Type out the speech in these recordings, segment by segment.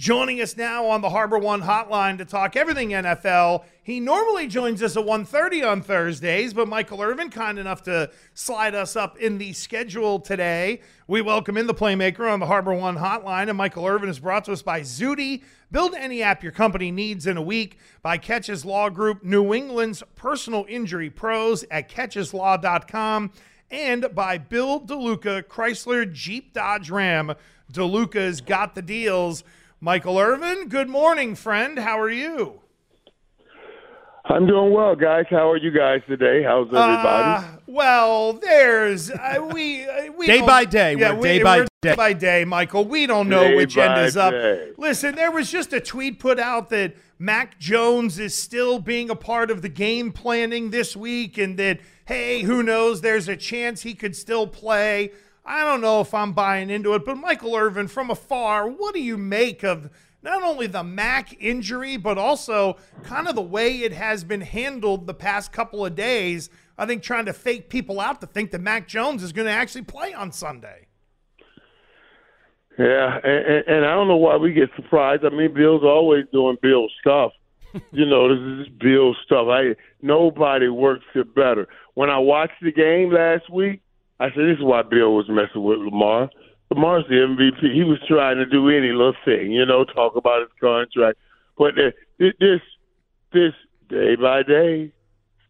joining us now on the Harbor One hotline to talk everything NFL. He normally joins us at 1.30 on Thursdays, but Michael Irvin, kind enough to slide us up in the schedule today. We welcome in the playmaker on the Harbor One hotline, and Michael Irvin is brought to us by Zudy. Build any app your company needs in a week by Catches Law Group, New England's personal injury pros at catcheslaw.com, and by Bill DeLuca, Chrysler Jeep Dodge Ram. DeLuca's got the deals. Michael Irvin, good morning, friend. How are you? I'm doing well, guys. How are you guys today? How's everybody? Uh, well, there's uh, we uh, we day by day. Yeah, we're we- day by we're day. by day, Michael. We don't know Day which end is up. day. Listen, there was just a tweet put out that Mac Jones is still being a part of the game planning this week, and that hey, who knows? There's a chance he could still play. I don't know if I'm buying into it, but Michael Irvin, from afar, what do you make of not only the Mac injury, but also kind of the way it has been handled the past couple of days? I think trying to fake people out to think that Mac Jones is going to actually play on Sunday. Yeah, and, and, I don't know why we get surprised. I mean, Bill's always doing Bill stuff. you know, this is Bill stuff. I nobody works it better. When I watched the game last week, I said this is why Bill was messing with Lamar. Lamar's the MVP. He was trying to do any little thing, you know, talk about his contract. But the, this, this day by day,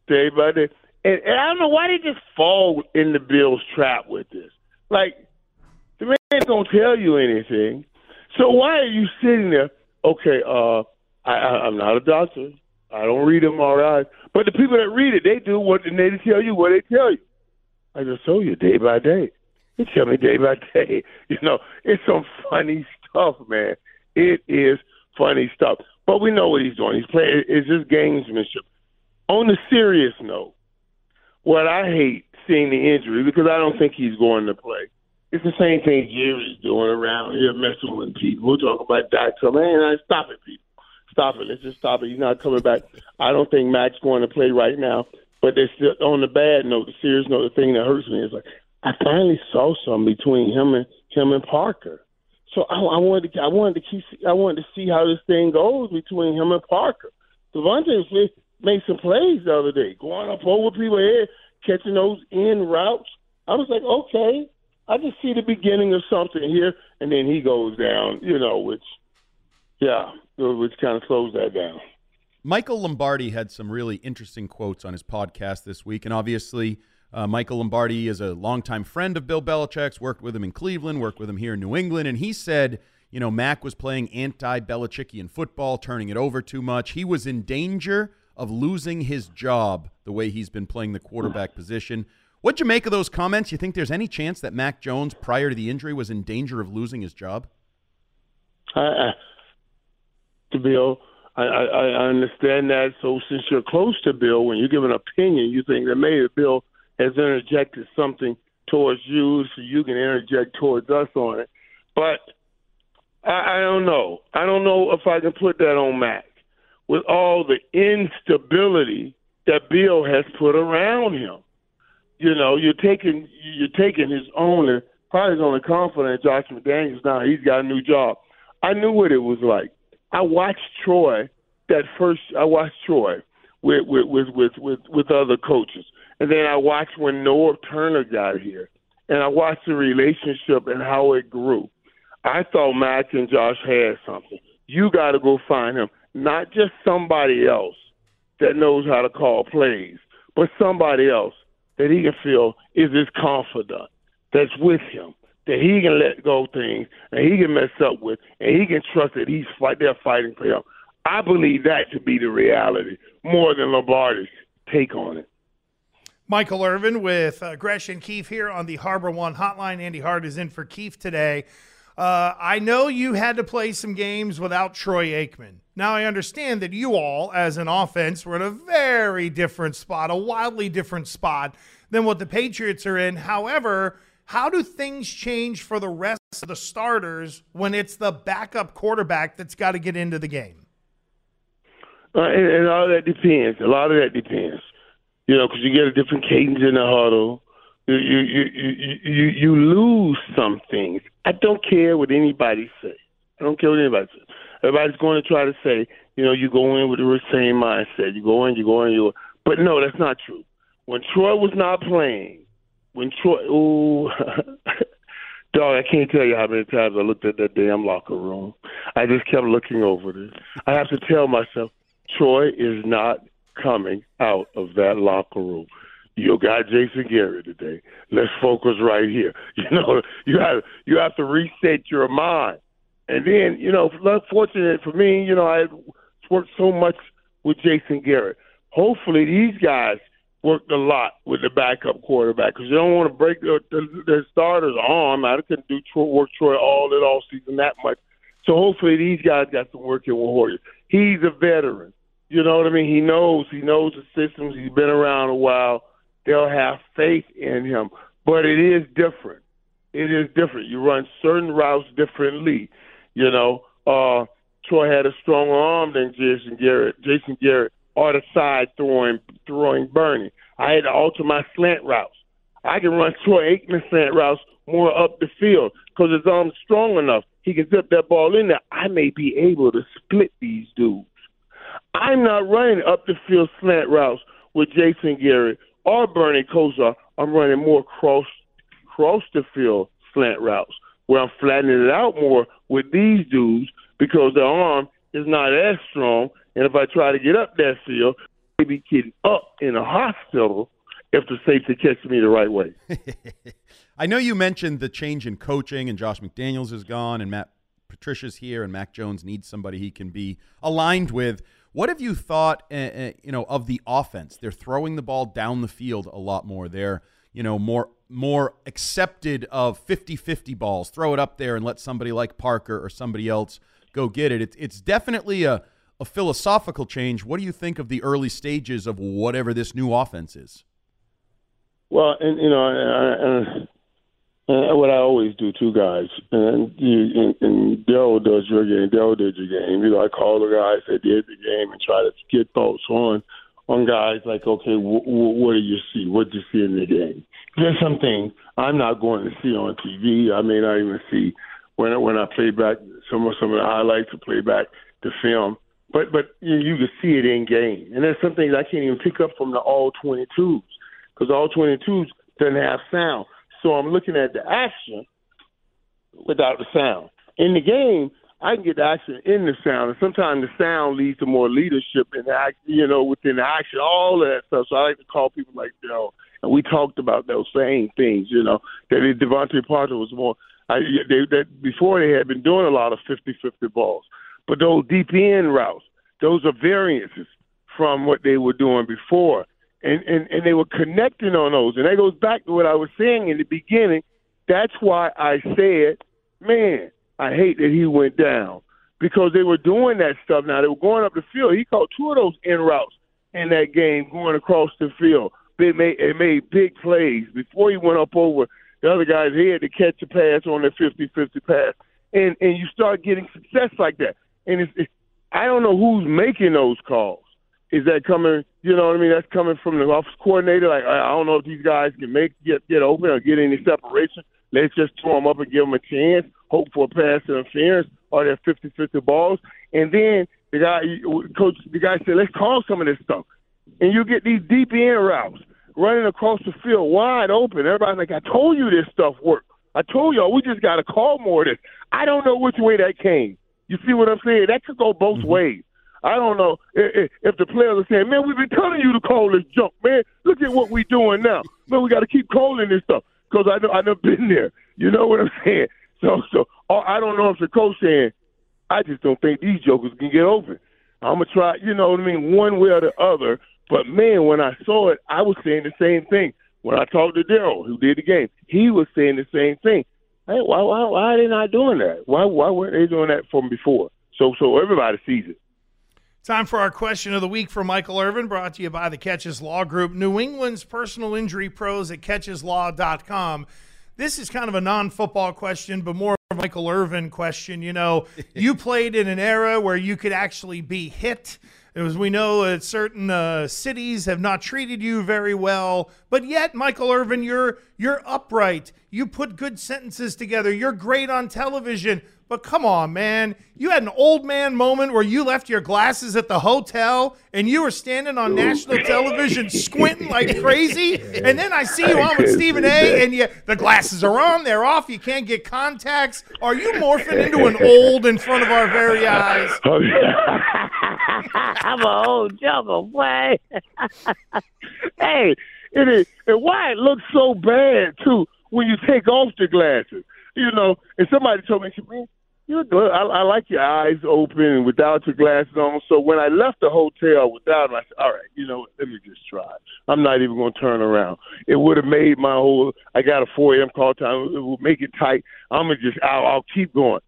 day by day, and, and I don't know why they just fall in the Bills trap with this. Like the man don't tell you anything. So why are you sitting there? Okay, uh, I, I, I'm not a doctor. I don't read MRIs, but the people that read it, they do what they tell you what they tell you. I just told you day by day. They tell me day by day. You know, it's some funny stuff, man. It is funny stuff. But we know what he's doing. He's playing. It's just gamesmanship. On the serious note, what I hate seeing the injury because I don't think he's going to play. It's the same thing Jerry's doing around here, messing with people. We're talking about. So, man, I stop it, people. Stop it. Let's just stop it. He's not coming back. I don't think Mac's going to play right now. But they're still on the bad note, the serious note. The thing that hurts me is like I finally saw something between him and him and Parker. So I, I wanted to, I wanted to keep, I wanted to see how this thing goes between him and Parker. Devontae Smith made some plays the other day, going up over people's head, catching those in routes. I was like, okay, I just see the beginning of something here, and then he goes down, you know, which, yeah, which kind of slows that down. Michael Lombardi had some really interesting quotes on his podcast this week, and obviously, uh, Michael Lombardi is a longtime friend of Bill Belichick's. Worked with him in Cleveland, worked with him here in New England, and he said, you know, Mac was playing anti-Belichickian football, turning it over too much. He was in danger of losing his job the way he's been playing the quarterback position. What'd you make of those comments? You think there's any chance that Mac Jones, prior to the injury, was in danger of losing his job? I, I, to Bill, I, I, understand that. So since you're close to Bill, when you give an opinion, you think that maybe Bill has interjected something towards you, so you can interject towards us on it. But I, I don't know. I don't know if I can put that on Mac with all the instability that Bill has put around him. You know, you're taking you're taking his owner, probably his only confidant, Josh McDaniels. Now he's got a new job. I knew what it was like. I watched Troy that first. I watched Troy with with with with with, with other coaches, and then I watched when Norv Turner got here, and I watched the relationship and how it grew. I thought Mac and Josh had something. You got to go find him, not just somebody else that knows how to call plays, but somebody else that he can feel is his confidant that's with him that he can let go things and he can mess up with and he can trust that he's fight they're fighting for him. I believe that to be the reality more than Lombardi's take on it. Michael Irvin with uh, Gresh Keefe here on the Harbor One Hotline. Andy Hart is in for Keefe today. Uh, I know you had to play some games without Troy Aikman. Now, I understand that you all, as an offense, were in a very different spot, a wildly different spot than what the Patriots are in. However, how do things change for the rest of the starters when it's the backup quarterback that's got to get into the game? Uh, and, and all that depends. A lot of that depends. You know, because you get a different cadence in the huddle. You you, you you you you lose some things. I don't care what anybody says. I don't care what anybody says. Everybody's going to try to say, you know, you go in with the same mindset. You go in, you go in, you. But no, that's not true. When Troy was not playing, when Troy, ooh, dog, I can't tell you how many times I looked at that damn locker room. I just kept looking over this. I have to tell myself, Troy is not coming out of that locker room. You got Jason Garrett today. Let's focus right here. You know, you have you have to reset your mind. And then, you know, fortunate for me, you know, I worked so much with Jason Garrett. Hopefully, these guys worked a lot with the backup quarterback because you don't want to break their, their starter's arm. I couldn't do work Troy all that all season that much. So hopefully, these guys got some work in with Warriors. He's a veteran. You know what I mean? He knows. He knows the systems. He's been around a while. They'll have faith in him. But it is different. It is different. You run certain routes differently. You know, uh, Troy had a stronger arm than Jason Garrett. Jason Garrett or the side throwing throwing Bernie. I had to alter my slant routes. I can run Troy Aikman slant routes more up the field because his arm's strong enough. He can zip that ball in there. I may be able to split these dudes. I'm not running up the field slant routes with Jason Garrett or Bernie Kosar. I'm running more cross cross the field slant routes where I'm flattening it out more with these dudes because their arm is not as strong. And if I try to get up that field, I'd be getting up in a hospital if the safety catches me the right way. I know you mentioned the change in coaching, and Josh McDaniels is gone, and Matt Patricia's here, and Mac Jones needs somebody he can be aligned with. What have you thought, uh, you know, of the offense? They're throwing the ball down the field a lot more. They're, you know, more more accepted of 50-50 balls. Throw it up there and let somebody like Parker or somebody else go get it. It's it's definitely a a philosophical change. What do you think of the early stages of whatever this new offense is? Well, and you know, and, and what I always do too, guys, and you and, and does your game. Daryl did your game. You know, I call the guys that did the game and try to get thoughts on on guys like, okay, w- w- what do you see? What do you see in the game? There's some things I'm not going to see on TV. I may not even see when I, when I play back some of some of the highlights or play back the film. But but you, you can see it in game, and there's some things I can't even pick up from the all 22s because all 22s doesn't have sound. So I'm looking at the action without the sound. In the game, I can get the action in the sound, and sometimes the sound leads to more leadership and you know, within the action, all of that stuff. So I like to call people like you know, and we talked about those same things, you know, that DeVante Parker was more. I, they, that before they had been doing a lot of 50-50 balls, but those end routes, those are variances from what they were doing before and, and, and they were connecting on those. And that goes back to what I was saying in the beginning. That's why I said, man, I hate that he went down because they were doing that stuff. Now they were going up the field. He caught two of those in routes in that game going across the field. They made they made big plays before he went up over the other guy's head to catch a pass on the 50-50 pass. And and you start getting success like that. And it's, I don't know who's making those calls. Is that coming? You know what I mean? That's coming from the office coordinator. Like I, don't know if these guys can make get get open or get any separation. Let's just throw them up and give them a chance. Hope for a pass interference or they're 50-50 balls. And then the guy, coach, the guy said, let's call some of this stuff. And you get these deep end routes running across the field wide open. Everybody's like, I told you this stuff worked. I told y'all we just got to call more of this. I don't know which way that came. You see what I'm saying? That could go both mm-hmm. ways. I don't know if, if the players are saying, "Man, we've been telling you to call this junk, man. Look at what we're doing now. Man, we got to keep calling this stuff because I know I never been there. You know what I'm saying? So, so I don't know if the coach saying, I just don't think these jokers can get open. I'm gonna try, you know what I mean, one way or the other. But man, when I saw it, I was saying the same thing. When I talked to Daryl, who did the game, he was saying the same thing. Hey, why, why, why are they not doing that? Why, why weren't they doing that from before? So, so everybody sees it. Time for our question of the week from Michael Irvin, brought to you by the Catches Law Group, New England's personal injury pros at catcheslaw.com. This is kind of a non football question, but more of a Michael Irvin question. You know, you played in an era where you could actually be hit. As we know, that certain uh, cities have not treated you very well, but yet, Michael Irvin, you're you're upright. You put good sentences together. You're great on television But come on, man. You had an old man moment where you left your glasses at the hotel and you were standing on national television squinting like crazy. And then I see you on with Stephen A. and you, the glasses are on, they're off, you can't get contacts. Are you morphing into an old in front of our very eyes? I'm an old jungle boy. hey, it and why it looks so bad too when you take off the glasses. You know, and somebody told me, man, you good. I, I like your eyes open without your glasses on. So when I left the hotel without them, I said, all right, you know, let me just try. I'm not even going to turn around. It would have made my whole. I got a 4 a.m. call time. It would make it tight. I'm gonna just. I'll, I'll keep going.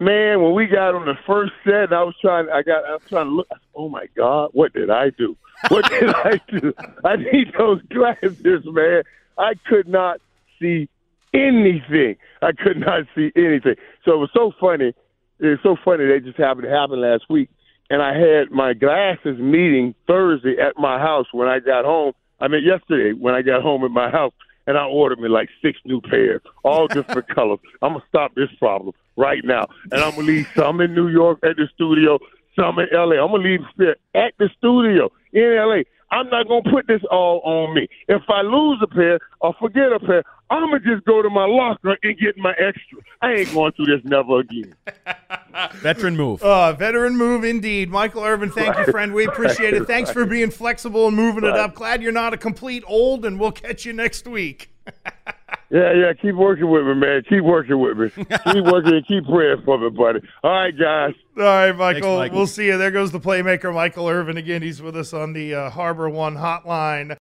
Man, when we got on the first set, I was trying. I got. I was trying to look. Oh my God, what did I do? What did I do? I need those glasses, man. I could not see anything. I could not see anything. So it was so funny. It was so funny. They just happened to happen last week, and I had my glasses meeting Thursday at my house when I got home. I mean, yesterday when I got home at my house, and I ordered me like six new pairs, all different colors. I'm gonna stop this problem right now, and I'm gonna leave some in New York at the studio, some in LA. I'm gonna leave at the studio in LA. I'm not gonna put this all on me. If I lose a pair or forget a pair, I'm gonna just go to my locker and get my extra. I ain't going through this never again. veteran move. Uh, veteran move indeed. Michael Irvin, thank you, friend. We appreciate it. Thanks for being flexible and moving it up. Glad you're not a complete old, and we'll catch you next week. Yeah, yeah. Keep working with me, man. Keep working with me. Keep working and keep praying for me, buddy. All right, guys. All right, Michael. Thanks, Michael. We'll see you. There goes the playmaker, Michael Irvin. Again, he's with us on the uh, Harbor One hotline.